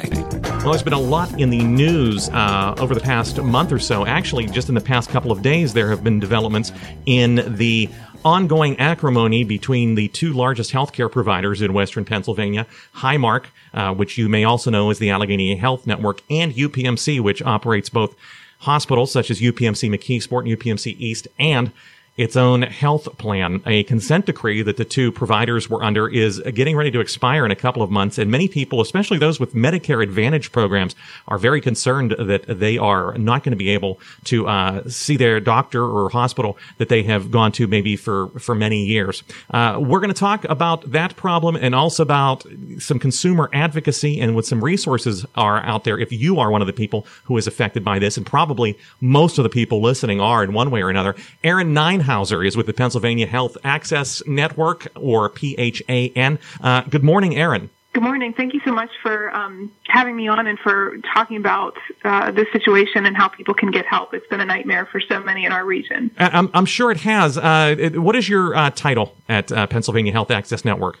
Well, there's been a lot in the news uh, over the past month or so. Actually, just in the past couple of days, there have been developments in the ongoing acrimony between the two largest healthcare providers in Western Pennsylvania, Highmark, uh, which you may also know as the Allegheny Health Network, and UPMC, which operates both hospitals such as UPMC McKeesport and UPMC East, and its own health plan. A consent decree that the two providers were under is getting ready to expire in a couple of months, and many people, especially those with Medicare Advantage programs, are very concerned that they are not going to be able to uh, see their doctor or hospital that they have gone to maybe for for many years. Uh, we're going to talk about that problem and also about some consumer advocacy and what some resources are out there if you are one of the people who is affected by this, and probably most of the people listening are in one way or another. Erin Nine Steinhauser is with the Pennsylvania Health Access Network, or PHAN. Uh, good morning, Erin. Good morning. Thank you so much for um, having me on and for talking about uh, this situation and how people can get help. It's been a nightmare for so many in our region. I'm, I'm sure it has. Uh, what is your uh, title at uh, Pennsylvania Health Access Network?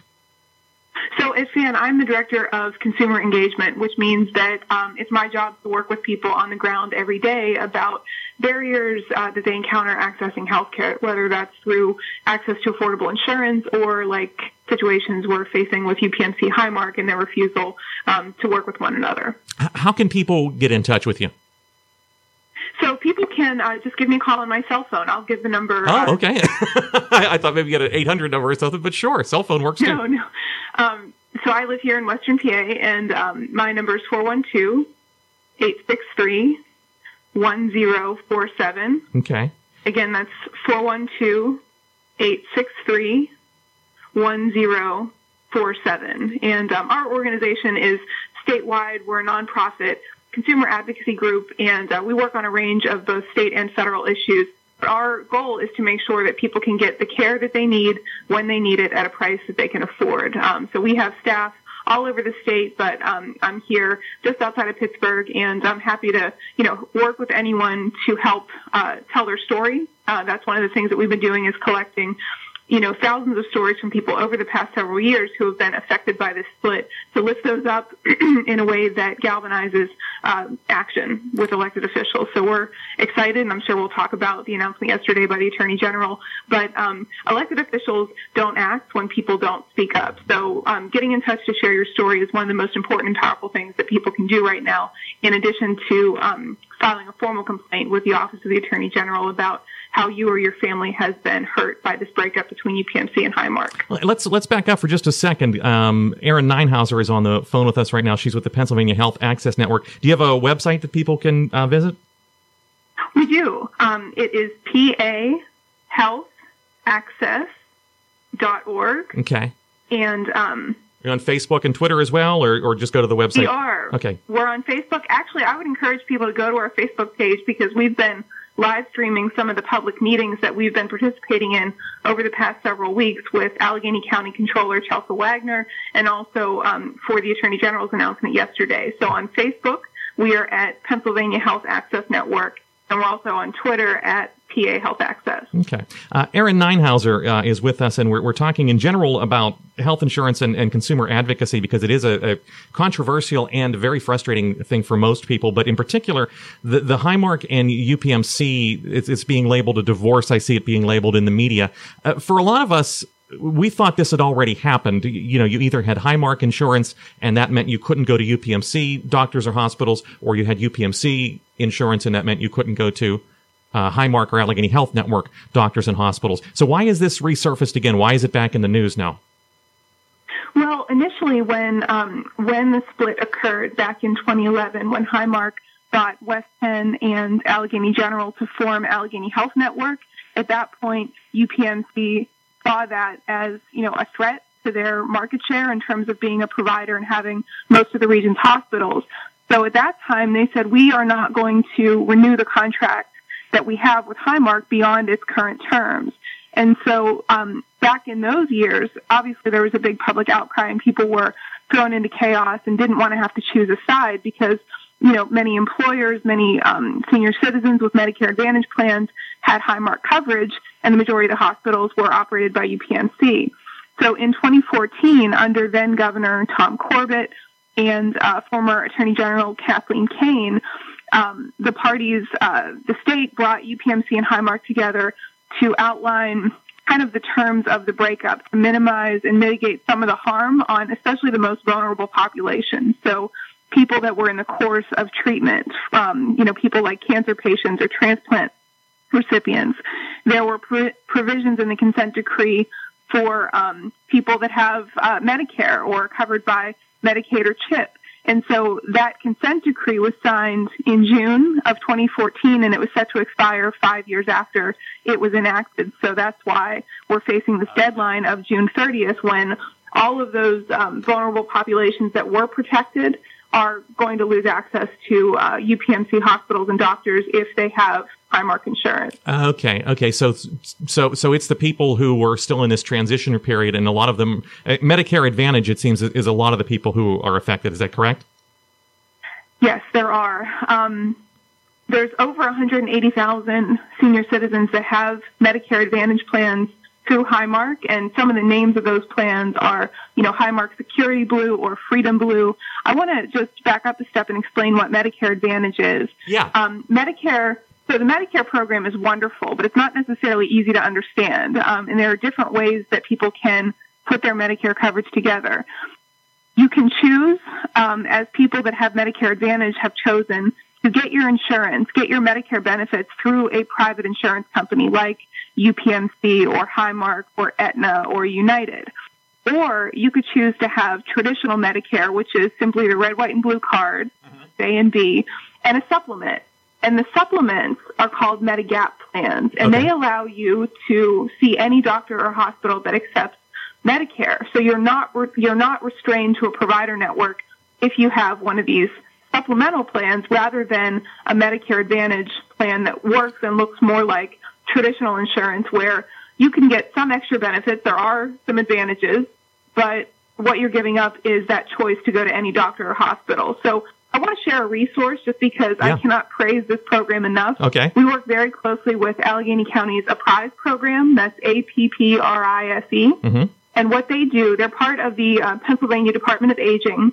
So PHAN, I'm the director of consumer engagement, which means that um, it's my job to work with people on the ground every day about barriers uh, that they encounter accessing healthcare, whether that's through access to affordable insurance or like situations we're facing with UPMC Highmark and their refusal um, to work with one another. How can people get in touch with you? So people can uh, just give me a call on my cell phone. I'll give the number. Oh, uh, okay. I, thought maybe you had an 800 number or something, but sure, cell phone works too. No, no. Um, so I live here in Western PA, and um, my number is 412 863 1047. Okay. Again, that's 412 863 1047. And um, our organization is statewide. We're a nonprofit consumer advocacy group, and uh, we work on a range of both state and federal issues. Our goal is to make sure that people can get the care that they need when they need it at a price that they can afford. Um, so we have staff all over the state, but um, I'm here just outside of Pittsburgh, and I'm happy to, you know, work with anyone to help uh, tell their story. Uh, that's one of the things that we've been doing is collecting you know, thousands of stories from people over the past several years who have been affected by this split to lift those up in a way that galvanizes uh, action with elected officials. So we're excited, and I'm sure we'll talk about the announcement yesterday by the Attorney General. But um, elected officials don't act when people don't speak up. So um, getting in touch to share your story is one of the most important and powerful things that people can do right now, in addition to um, filing a formal complaint with the Office of the Attorney General about how you or your family has been hurt by this breakup between UPMC and Highmark. Let's let's back up for just a second. Um, Erin Ninehouser is on the phone with us right now. She's with the Pennsylvania Health Access Network. Do you have a website that people can uh, visit? We do. Um, it is pahealthaccess.org. Okay. And um, you're on Facebook and Twitter as well, or, or just go to the website? We are. Okay. We're on Facebook. Actually, I would encourage people to go to our Facebook page because we've been live streaming some of the public meetings that we've been participating in over the past several weeks with Allegheny County Controller Chelsa Wagner and also um, for the Attorney General's announcement yesterday. So on Facebook, we are at Pennsylvania Health Access Network and we're also on Twitter at PA Health Access. Okay. Uh, Erin Ninehouser uh, is with us, and we're, we're talking in general about health insurance and, and consumer advocacy because it is a, a, controversial and very frustrating thing for most people. But in particular, the, the Highmark and UPMC, it's, it's being labeled a divorce. I see it being labeled in the media. Uh, for a lot of us, we thought this had already happened. You know, you either had Highmark insurance and that meant you couldn't go to UPMC doctors or hospitals, or you had UPMC insurance and that meant you couldn't go to uh, Highmark or Allegheny Health Network doctors and hospitals. So why is this resurfaced again? Why is it back in the news now? Well, initially, when um, when the split occurred back in 2011, when Highmark got West Penn and Allegheny General to form Allegheny Health Network, at that point, UPMC saw that as you know a threat to their market share in terms of being a provider and having most of the region's hospitals. So at that time, they said, we are not going to renew the contract that we have with Highmark beyond its current terms. And so um, back in those years, obviously there was a big public outcry and people were thrown into chaos and didn't want to have to choose a side because you know many employers, many um, senior citizens with Medicare Advantage plans had Highmark coverage, and the majority of the hospitals were operated by UPMC. So in 2014, under then Governor Tom Corbett and uh, former Attorney General Kathleen Kane, um, the parties, uh, the state brought UPMC and Highmark together to outline kind of the terms of the breakup to minimize and mitigate some of the harm on especially the most vulnerable populations. So people that were in the course of treatment, um, you know, people like cancer patients or transplant recipients. There were provisions in the consent decree for um, people that have uh, Medicare or covered by Medicaid or CHIP. And so that consent decree was signed in June of 2014 and it was set to expire five years after it was enacted. So that's why we're facing this deadline of June 30th when all of those um, vulnerable populations that were protected are going to lose access to uh, UPMC hospitals and doctors if they have Highmark insurance. Okay, okay, so so so it's the people who were still in this transition period, and a lot of them uh, Medicare Advantage. It seems is a lot of the people who are affected. Is that correct? Yes, there are. Um, there's over 180,000 senior citizens that have Medicare Advantage plans through Highmark, and some of the names of those plans are, you know, Highmark Security Blue or Freedom Blue. I want to just back up a step and explain what Medicare Advantage is. Yeah. Um, Medicare so the Medicare program is wonderful, but it's not necessarily easy to understand. Um, and there are different ways that people can put their Medicare coverage together. You can choose, um, as people that have Medicare Advantage have chosen, to get your insurance, get your Medicare benefits through a private insurance company like UPMC or Highmark or Aetna or United. Or you could choose to have traditional Medicare, which is simply the red, white, and blue card, mm-hmm. A and B, and a supplement. And the supplements are called Medigap plans, and okay. they allow you to see any doctor or hospital that accepts Medicare. So you're not re- you're not restrained to a provider network if you have one of these supplemental plans rather than a Medicare Advantage plan that works and looks more like traditional insurance where you can get some extra benefits. There are some advantages, but what you're giving up is that choice to go to any doctor or hospital. So I want to share a resource just because yeah. I cannot praise this program enough. Okay. We work very closely with Allegheny County's APPRISE program. That's A P P R I S E. Mm-hmm. And what they do, they're part of the uh, Pennsylvania Department of Aging.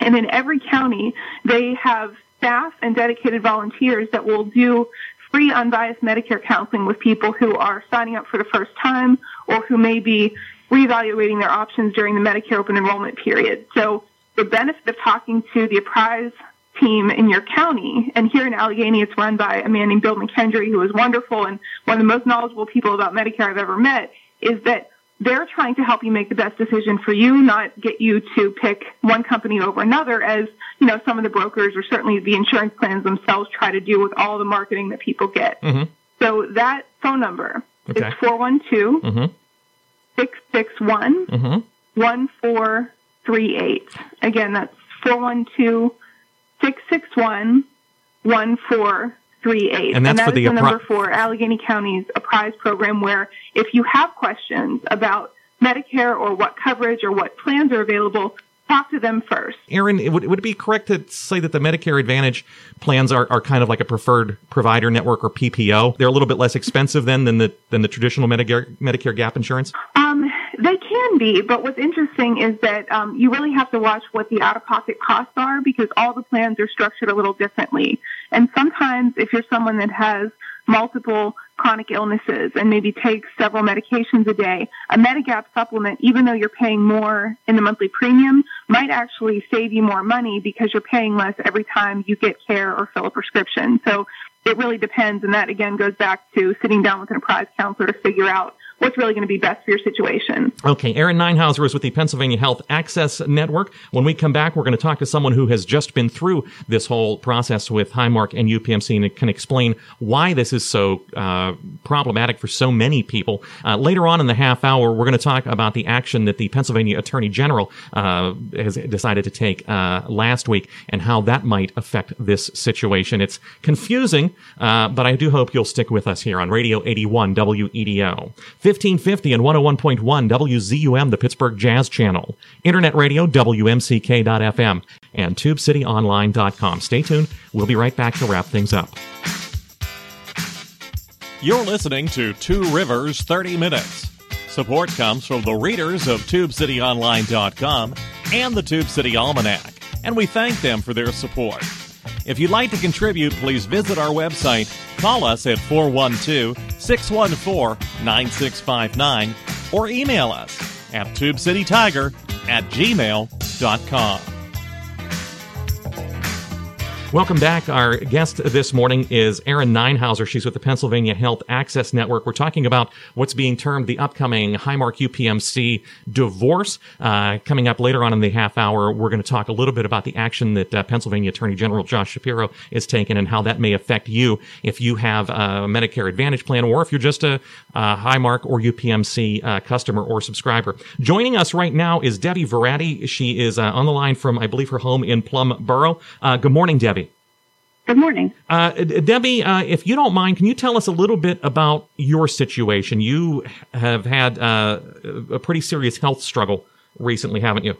And in every county, they have staff and dedicated volunteers that will do free unbiased Medicare counseling with people who are signing up for the first time or who may be reevaluating their options during the Medicare open enrollment period. So the benefit of talking to the APPRISE team in your county, and here in Allegheny, it's run by a man named Bill McKendry, who is wonderful and one of the most knowledgeable people about Medicare I've ever met, is that they're trying to help you make the best decision for you, not get you to pick one company over another as, you know, some of the brokers or certainly the insurance plans themselves try to do with all the marketing that people get. Mm-hmm. So that phone number okay. is 412 mm-hmm. 661 mm-hmm. 38. Again, that's 412 661 1438. And that's and that for the, the number for Allegheny County's APPRISE program, where if you have questions about Medicare or what coverage or what plans are available, talk to them first. Erin, would, would it be correct to say that the Medicare Advantage plans are, are kind of like a preferred provider network or PPO? They're a little bit less expensive then than the than the traditional Medicare Medicare gap insurance? Um, they can be, but what's interesting is that um, you really have to watch what the out-of-pocket costs are because all the plans are structured a little differently. And sometimes, if you're someone that has multiple chronic illnesses and maybe takes several medications a day, a Medigap supplement, even though you're paying more in the monthly premium, might actually save you more money because you're paying less every time you get care or fill a prescription. So it really depends, and that again goes back to sitting down with an APPRISE counselor to figure out what's really going to be best for your situation. Okay, Erin Ninehouser is with the Pennsylvania Health Access Network. When we come back, we're going to talk to someone who has just been through this whole process with Highmark and UPMC and can explain why this is so uh, problematic for so many people. Uh, later on in the half hour, we're going to talk about the action that the Pennsylvania Attorney General uh, has decided to take uh, last week and how that might affect this situation. It's confusing, uh, but I do hope you'll stick with us here on Radio 81 WEDO. 1550 and 101.1 WZUM, the Pittsburgh Jazz Channel. Internet radio, WMCK.FM, and TubeCityOnline.com. Stay tuned. We'll be right back to wrap things up. You're listening to Two Rivers 30 Minutes. Support comes from the readers of TubeCityOnline.com and the Tube City Almanac, and we thank them for their support. If you'd like to contribute, please visit our website, call us at 412 614 9659, or email us at tubecitytiger at gmail.com. Welcome back. Our guest this morning is Erin Ninehouser. She's with the Pennsylvania Health Access Network. We're talking about what's being termed the upcoming Highmark UPMC divorce. Uh, coming up later on in the half hour, we're going to talk a little bit about the action that uh, Pennsylvania Attorney General Josh Shapiro is taking and how that may affect you if you have a Medicare Advantage plan or if you're just a, a Highmark or UPMC uh, customer or subscriber. Joining us right now is Debbie Verratti. She is uh, on the line from, I believe, her home in Plum Borough. Uh, good morning, Debbie. Good morning. Uh, Debbie, uh, if you don't mind, can you tell us a little bit about your situation? You have had uh, a pretty serious health struggle recently, haven't you?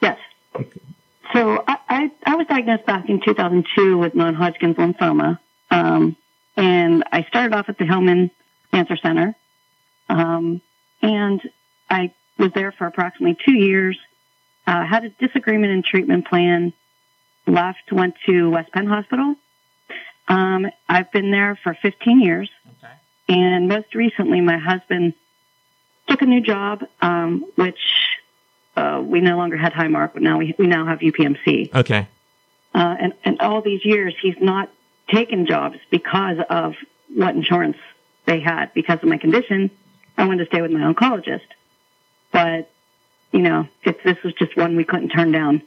Yes. So I, I, I was diagnosed back in 2002 with non-Hodgkin's lymphoma, um, and I started off at the Hillman Cancer Center, um, and I was there for approximately two years. Uh, had a disagreement in treatment plan left, went to West Penn Hospital. Um, I've been there for 15 years. Okay. And most recently, my husband took a new job, um, which uh, we no longer had Highmark, but now we, we now have UPMC. Okay. Uh, and, and all these years, he's not taken jobs because of what insurance they had. Because of my condition, I wanted to stay with my oncologist. But, you know, if this was just one we couldn't turn down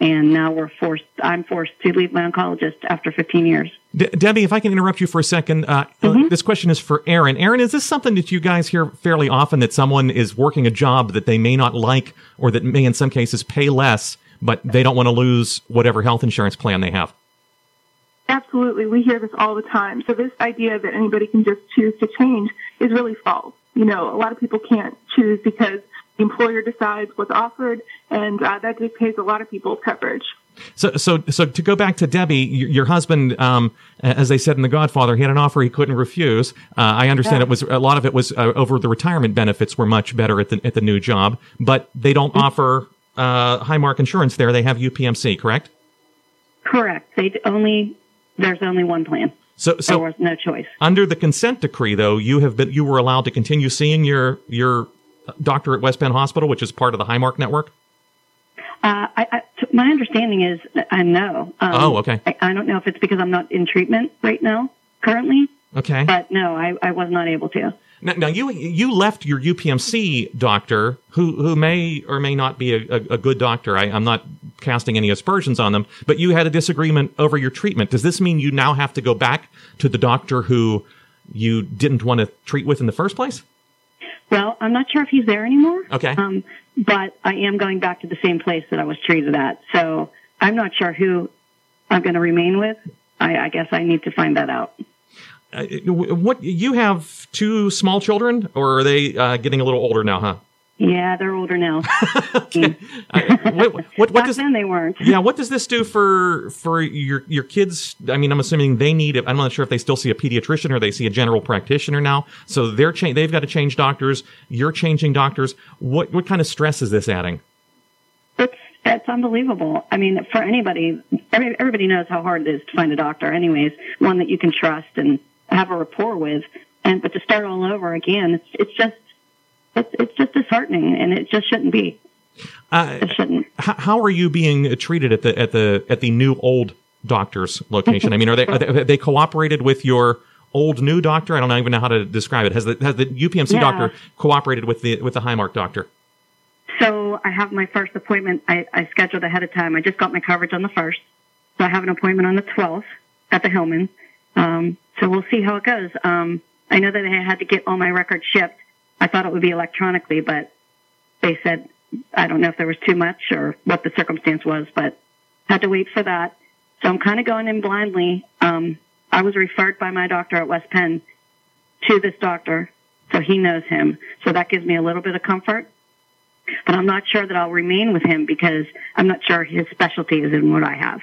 and now we're forced. I'm forced to leave my oncologist after 15 years. De- Debbie, if I can interrupt you for a second, uh, mm-hmm. this question is for Erin. Erin, is this something that you guys hear fairly often that someone is working a job that they may not like, or that may, in some cases, pay less, but they don't want to lose whatever health insurance plan they have? Absolutely, we hear this all the time. So this idea that anybody can just choose to change is really false. You know, a lot of people can't choose because employer decides what's offered, and uh, that dictates a lot of people's coverage. So, so, so to go back to Debbie, your, your husband, um, as they said in The Godfather, he had an offer he couldn't refuse. Uh, I understand yeah. it was a lot of it was uh, over the retirement benefits were much better at the at the new job, but they don't mm-hmm. offer uh, Highmark insurance there. They have UPMC, correct? Correct. They only there's only one plan. So, so there was no choice. Under the consent decree, though, you have been you were allowed to continue seeing your your doctor at West Penn Hospital, which is part of the Highmark network? Uh, I, I, my understanding is I know. Um, oh, okay. I, I, don't know if it's because I'm not in treatment right now, currently. Okay. But no, I, I was not able to. Now, now, you you left your UPMC doctor, who who may or may not be a, a, a good doctor. I, I'm not casting any aspersions on them, but you had a disagreement over your treatment. Does this mean you now have to go back to the doctor who you didn't want to treat with in the first place? Well, I'm not sure if he's there anymore. Okay. Um, but I am going back to the same place that I was treated at. So I'm not sure who I'm going to remain with. I, I guess I need to find that out. Uh, what you have two small children, or are they uh, getting a little older now? Huh? Yeah, they're older now. okay. uh, what, what, what Back does, then they weren't. Yeah, what does this do for for your your kids? I mean, I'm assuming they need. I'm not sure if they still see a pediatrician or they see a general practitioner now. So they're cha- they've got to change doctors. You're changing doctors. What what kind of stress is this adding? It's it's unbelievable. I mean, for anybody, every, everybody knows how hard it is to find a doctor. Anyways, one that you can trust and have a rapport with. And but to start all over again, it's it's just it's, it's just disheartening, and it just shouldn't be. Uh, it shouldn't. How, how are you being treated at the at the at the new old doctor's location? I mean, are they, are they, they cooperated with your old new doctor? I don't even know how to describe it. Has the has the UPMC Yeah. doctor cooperated with the with the Highmark doctor? So I have my first appointment. I, I scheduled ahead of time. I just got my coverage on the first, so I have an appointment on the twelfth at the Hillman. Um, so we'll see how it goes. Um, I know that I had to get all my records shipped. I thought it would be electronically, but they said I don't know if there was too much or what the circumstance was, but had to wait for that. So I'm kind of going in blindly. Um, I was referred by my doctor at West Penn to this doctor, so he knows him. So that gives me a little bit of comfort but I'm not sure that I'll remain with him because I'm not sure his specialty is in what I have.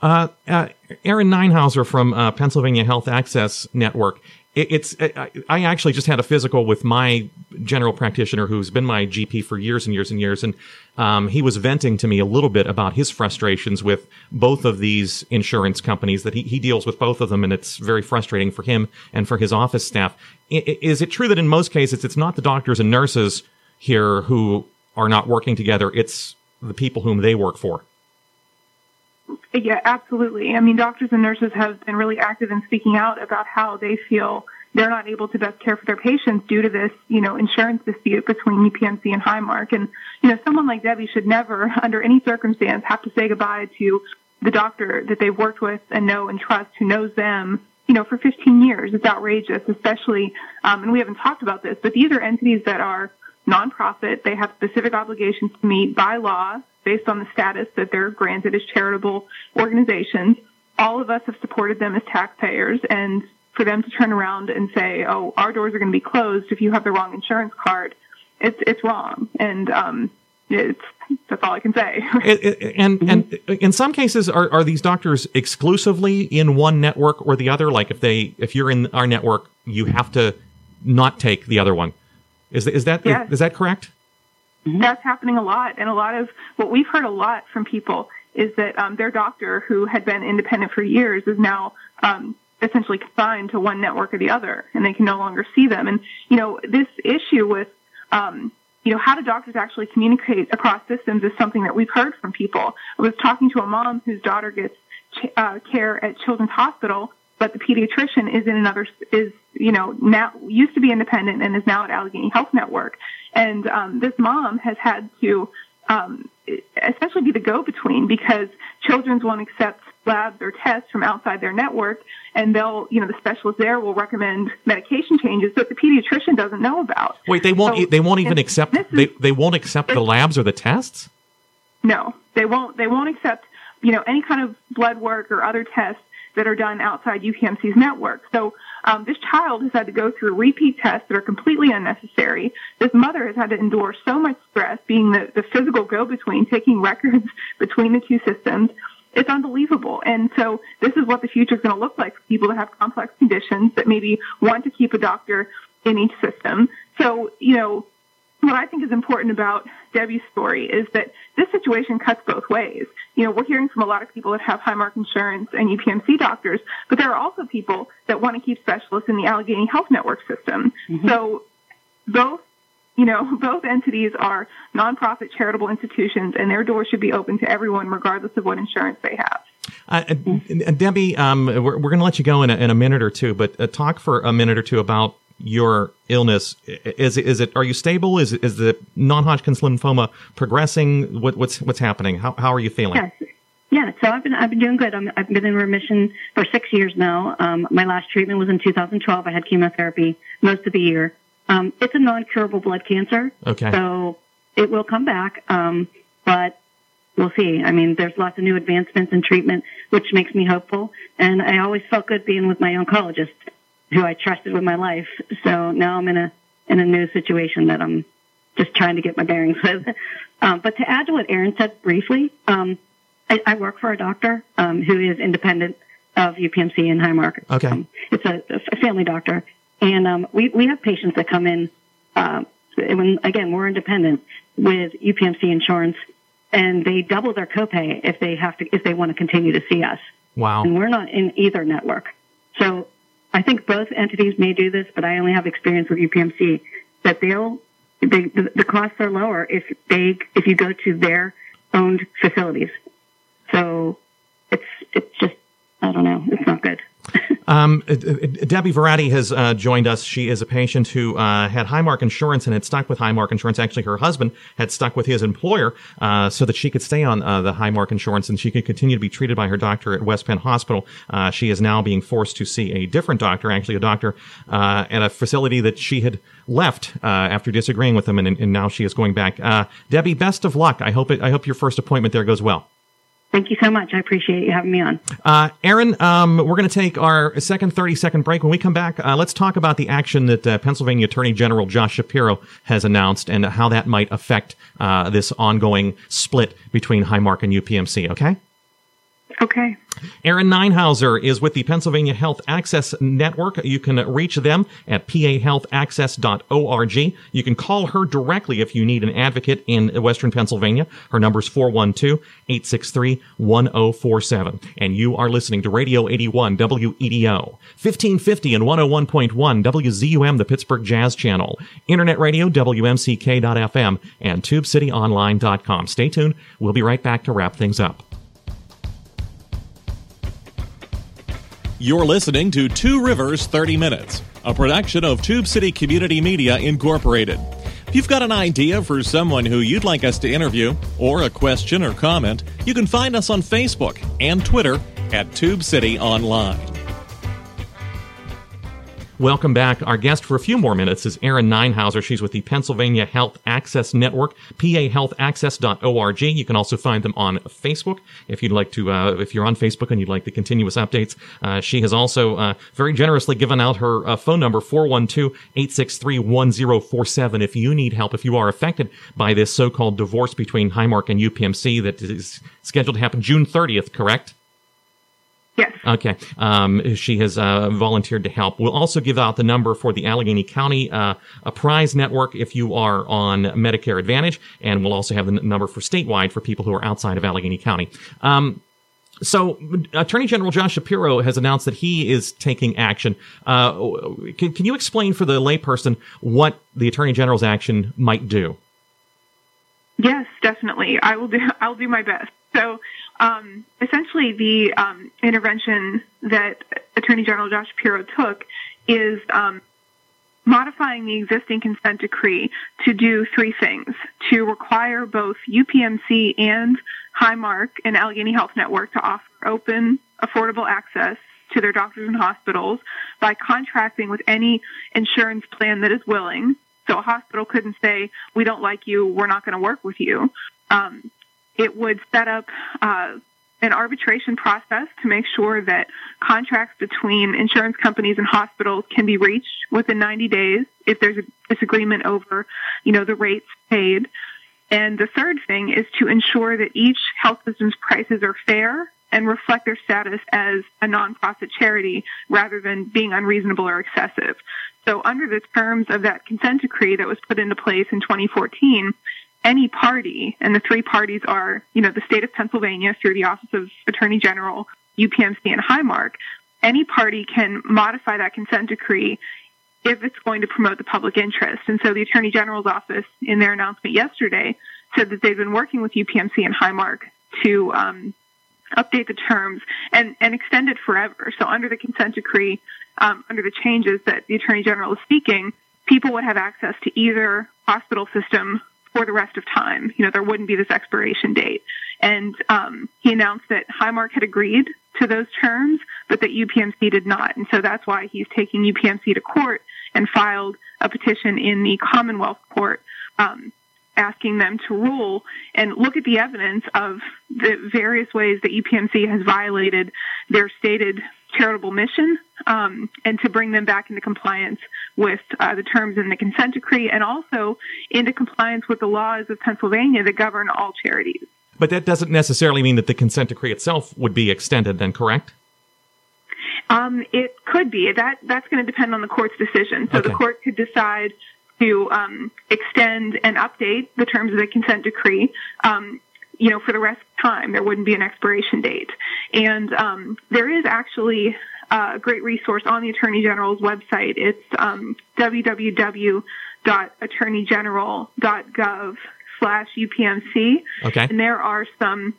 Uh, uh, Erin Ninehouser from uh, Pennsylvania Health Access Network. It, it's I, I actually just had a physical with my general practitioner who's been my GP for years and years and years, and um, he was venting to me a little bit about his frustrations with both of these insurance companies. That he, he deals with both of them, and it's very frustrating for him and for his office staff. I, is it true that in most cases it's not the doctors and nurses here who are not working together? It's the people whom they work for. Yeah, absolutely. I mean, doctors and nurses have been really active in speaking out about how they feel they're not able to best care for their patients due to this, you know, insurance dispute between UPMC and Highmark. And, you know, someone like Debbie should never, under any circumstance, have to say goodbye to the doctor that they've worked with and know and trust who knows them, you know, for 15 years. It's outrageous, especially, um, and we haven't talked about this, but these are entities that are nonprofit. They have specific obligations to meet by law based on the status that they're granted as charitable organizations. All of us have supported them as taxpayers and for them to turn around and say, "Oh, our doors are going to be closed if you have the wrong insurance card," it's it's wrong, and um, it's that's all I can say. It- it- and and in some cases, are, are these doctors exclusively in one network or the other? Like if they if you're in our network, you have to not take the other one. Is is that Yes. is that correct? That's happening a lot, and a lot of what we've heard a lot from people is that um, their doctor, who had been independent for years, is now um, essentially confined to one network or the other, and they can no longer see them. And you know, this issue with um, you know how do doctors actually communicate across systems is something that we've heard from people. I was talking to a mom whose daughter gets uh, care at Children's Hospital, but the pediatrician is in another is you know now used to be independent and is now at Allegheny Health Network. And um, this mom has had to um, essentially be the go-between because children's won't accept labs or tests from outside their network, and they'll, you know, the specialist there will recommend medication changes that the pediatrician doesn't know about. Wait, they won't So- they won't even accept is- they they won't accept the labs or the tests. No, they won't. They won't accept, you know, any kind of blood work or other tests that are done outside UPMC's network. So um, this child has had to go through repeat tests that are completely unnecessary. This mother has had to endure so much stress, being the, the physical go-between, taking records between the two systems. It's unbelievable. And so this is what the future is going to look like for people that have complex conditions that maybe want to keep a doctor in each system. So, you know, what I think is important about Debbie's story is that this situation cuts both ways. You know, we're hearing from a lot of people that have Highmark insurance and UPMC doctors, but there are also people that want to keep specialists in the Allegheny Health Network system. So both, you know, both entities are nonprofit charitable institutions and their doors should be open to everyone regardless of what insurance they have. Uh, and Debbie, um, we're, we're going to let you go in a, in a minute or two, but uh, talk for a minute or two about your illness. I- Is it, are you stable? Is, it- is the non-Hodgkin's lymphoma progressing? What, what's, what's happening? How, how are you feeling? Yes. Yeah, so I've been I've been doing good. I'm, I've been in remission for six years now. Um, my last treatment was in 2012. I had chemotherapy most of the year. Um, it's a non-curable blood cancer, Okay. so it will come back. Um, but we'll see. I mean, there's lots of new advancements in treatment, which makes me hopeful. And I always felt good being with my oncologist, who I trusted with my life. So now I'm in a in a new situation that I'm just trying to get my bearings with. Um, but to add to what Erin said briefly, um, I, I work for a doctor um, who is independent of UPMC and Highmark. Okay. Um, it's a, a family doctor, and um, we we have patients that come in. Uh, when again, we're independent with UPMC insurance, and they double their copay if they have to if they want to continue to see us. Wow. And we're not in either network. So I think both entities may do this, but I only have experience with UPMC that they'll they, the, the costs are lower if they if you go to their owned facilities. So it's it's just I don't know, it's not good. Um, uh, uh, Debbie Verratti has uh, joined us. She is a patient who uh, had Highmark Insurance and had stuck with Highmark Insurance. Actually, her husband had stuck with his employer uh, so that she could stay on uh, the Highmark Insurance and she could continue to be treated by her doctor at West Penn Hospital. she is now being forced to see a different doctor, actually a doctor at a facility that she had left after disagreeing with him, and, and, now she is going back. Debbie, best of luck. I hope it, I hope your first appointment there goes well. Thank you so much. I appreciate you having me on. Uh, Erin, um, we're going to take our second 30 second break. When we come back, uh, let's talk about the action that uh, Pennsylvania Attorney General Josh Shapiro has announced and how that might affect uh, this ongoing split between Highmark and UPMC, okay? Okay. Erin Ninehouser is with the Pennsylvania Health Access Network. You can reach them at pahealthaccess.org. You can call her directly if you need an advocate in Western Pennsylvania. Her number is 412-863-1047. And you are listening to Radio 81 WEDO, 1550 and 101.1 WZUM, the Pittsburgh Jazz Channel, Internet Radio, WMCK.FM, and TubeCityOnline.com. Stay tuned. We'll be right back to wrap things up. You're listening to Two Rivers 30 Minutes, a production of Tube City Community Media Incorporated. If you've got an idea for someone who you'd like us to interview, or a question or comment, you can find us on Facebook and Twitter at Tube City Online. Welcome back. Our guest for a few more minutes is Erin Ninehouser. She's with the Pennsylvania Health Access Network, pahealthaccess.org. You can also find them on Facebook if you'd like to, uh, if you're on Facebook and you'd like the continuous updates. Uh, she has also uh, very generously given out her uh, phone number, 412-863-1047. If you need help, if you are affected by this so-called divorce between Highmark and UPMC that is scheduled to happen June 30th, correct? Yes. Okay. Um, she has uh, volunteered to help. We'll also give out the number for the Allegheny County uh, Apprise Network if you are on Medicare Advantage, and we'll also have the n- number for statewide for people who are outside of Allegheny County. Um, so, Attorney General Josh Shapiro has announced that he is taking action. Uh, can, can you explain for the layperson what the Attorney General's action might do? Yes, definitely. I will do. I'll do my best. So, um, essentially, the um, intervention that Attorney General Josh Shapiro took is um, modifying the existing consent decree to do three things: to require both UPMC and Highmark and Allegheny Health Network to offer open, affordable access to their doctors and hospitals by contracting with any insurance plan that is willing. So a hospital couldn't say, "We don't like you. We're not going to work with you." Um, it would set up uh, an arbitration process to make sure that contracts between insurance companies and hospitals can be reached within 90 days if there's a disagreement over, you know, the rates paid. And the third thing is to ensure that each health system's prices are fair and reflect their status as a nonprofit charity rather than being unreasonable or excessive. So under the terms of that consent decree that was put into place in 2014, any party, and the three parties are, you know, the state of Pennsylvania through the Office of Attorney General, UPMC, and Highmark, any party can modify that consent decree if it's going to promote the public interest. And so the Attorney General's office, in their announcement yesterday, said that they've been working with UPMC and Highmark to um, update the terms and, and extend it forever. So under the consent decree, um, under the changes that the Attorney General is seeking, people would have access to either hospital system for the rest of time. You know, there wouldn't be this expiration date. And um, he announced that Highmark had agreed to those terms, but that UPMC did not. And so that's why he's taking UPMC to court and filed a petition in the Commonwealth Court um, asking them to rule and look at the evidence of the various ways that UPMC has violated their stated charitable mission um, and to bring them back into compliance with uh, the terms in the consent decree and also into compliance with the laws of Pennsylvania that govern all charities. But that doesn't necessarily mean that the consent decree itself would be extended, then, correct? Um, it could be. That that's going to depend on the court's decision. So okay. the court could decide to um, extend and update the terms of the consent decree. Um, you know, for the rest of time, there wouldn't be an expiration date. And um, there is actually a great resource on the Attorney General's website. It's um, www.attorneygeneral.gov slash UPMC. Okay. And there are some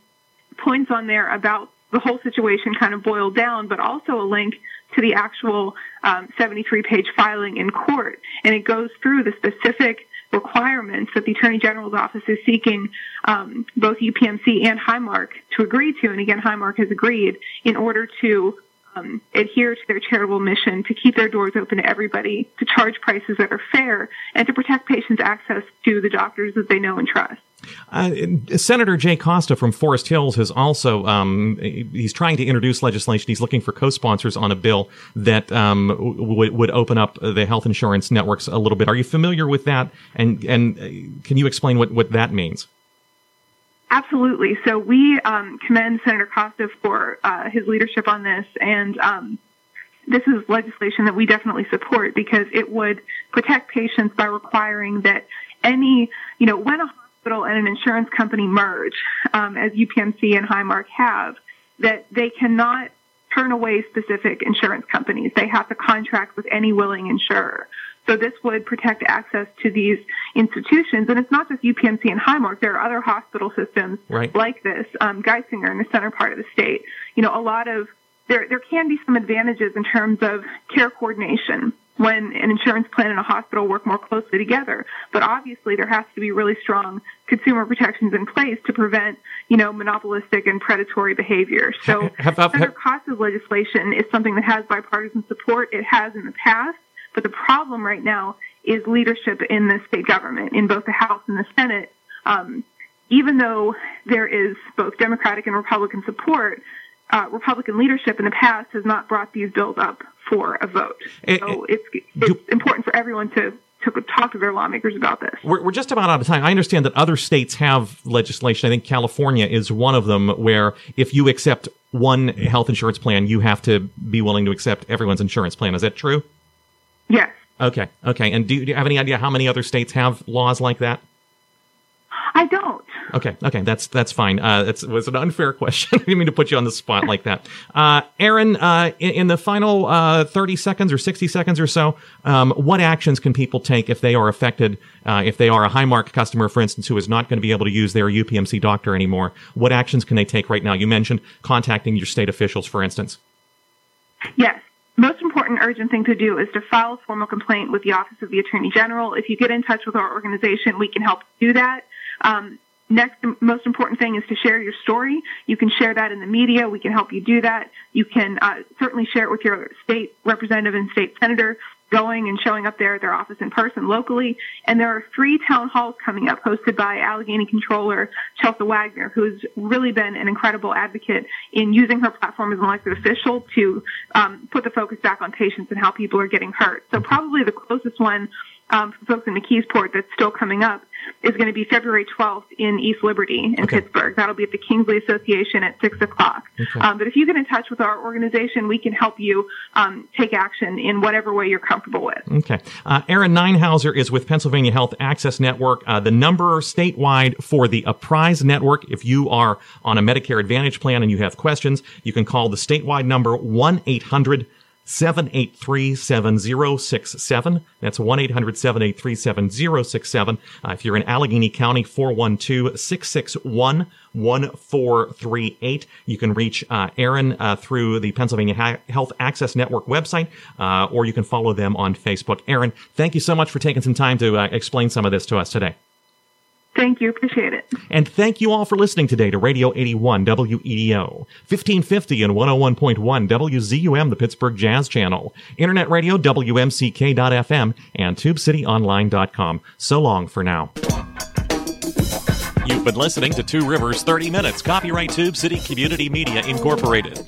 points on there about the whole situation kind of boiled down, but also a link to the actual um, 73 page filing in court. And it goes through the specific requirements that the Attorney General's office is seeking um, both UPMC and Highmark to agree to. And again, Highmark has agreed in order to um, adhere to their charitable mission to keep their doors open to everybody, to charge prices that are fair, and to protect patients' access to the doctors that they know and trust. Uh, Senator Jay Costa from Forest Hills has also um, he's trying to introduce legislation. He's looking for co-sponsors on a bill that um, w- would open up the health insurance networks a little bit. Are you familiar with that? And and uh, can you explain what, what that means? Absolutely. So we um, commend Senator Costa for uh, his leadership on this, and um, this is legislation that we definitely support because it would protect patients by requiring that any, you know, when a hospital and an insurance company merge, um, as UPMC and Highmark have, that they cannot turn away specific insurance companies. They have to contract with any willing insurer. So this would protect access to these institutions. And it's not just UPMC and Highmark. There are other hospital systems right. like this, um, Geisinger in the center part of the state. You know, a lot of, there, there can be some advantages in terms of care coordination when an insurance plan and a hospital work more closely together. But obviously there has to be really strong consumer protections in place to prevent, you know, monopolistic and predatory behavior. So have, have, Senator legislation is something that has bipartisan support. It has in the past. But the problem right now is leadership in the state government, in both the House and the Senate. Um, even though there is both Democratic and Republican support, uh, Republican leadership in the past has not brought these bills up for a vote. It, so it's, it's do, important for everyone to to talk to their lawmakers about this. We're, we're, just about out of time. I understand that other states have legislation. I think California is one of them where if you accept one health insurance plan, you have to be willing to accept everyone's insurance plan. Is that true? Yes. Okay. Okay. And do, do you have any idea how many other states have laws like that? I don't. Okay, okay, that's that's fine. Uh, that was an unfair question. I didn't mean to put you on the spot like that. Uh, Erin, uh, in, in, the final uh, thirty seconds or sixty seconds or so, um, what actions can people take if they are affected? Uh, if they are a Highmark customer, for instance, who is not going to be able to use their UPMC doctor anymore, what actions can they take right now? You mentioned contacting your state officials, for instance. Yes most important urgent thing to do is to file a formal complaint with the Office of the Attorney General. If you get in touch with our organization, we can help do that. Um, next, most important thing is to share your story. You can share that in the media. We can help you do that. You can uh, certainly share it with your state representative and state senator going and showing up there at their office in person locally. And there are three town halls coming up hosted by Allegheny Controller Chelsa Wagner, who's really been an incredible advocate in using her platform as an elected official to um, put the focus back on patients and how people are getting hurt. So probably the closest one um, for folks in McKeesport that's still coming up is going to be February 12th in East Liberty in okay. Pittsburgh. That'll be at the Kingsley Association at 6 o'clock. Okay. Um, but if you get in touch with our organization, we can help you um, take action in whatever way you're comfortable with. Okay. Uh, Erin Ninehouser is with Pennsylvania Health Access Network. Uh, the number statewide for the Apprise Network, if you are on a Medicare Advantage plan and you have questions, you can call the statewide number 1 800 783 7067. That's 1 800 783 7067. Uh, if you're in Allegheny County, 412 661 1438. You can reach uh, Erin uh, through the Pennsylvania ha- Health Access Network website, uh, or you can follow them on Facebook. Erin, thank you so much for taking some time to uh, explain some of this to us today. Thank you. Appreciate it. And thank you all for listening today to Radio 81 WEDO, 1550 and 101.1 WZUM, the Pittsburgh Jazz Channel, Internet Radio WMCK.FM, and TubeCityOnline.com. So long for now. You've been listening to Two Rivers 30 Minutes, copyright Tube City Community Media Incorporated.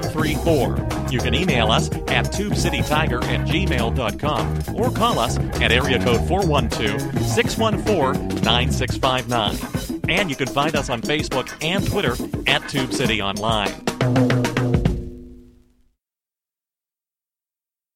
15134. You can email us at tubecitytiger at gmail.com or call us at area code 412 614 9659. And you can find us on Facebook and Twitter at Tube City Online.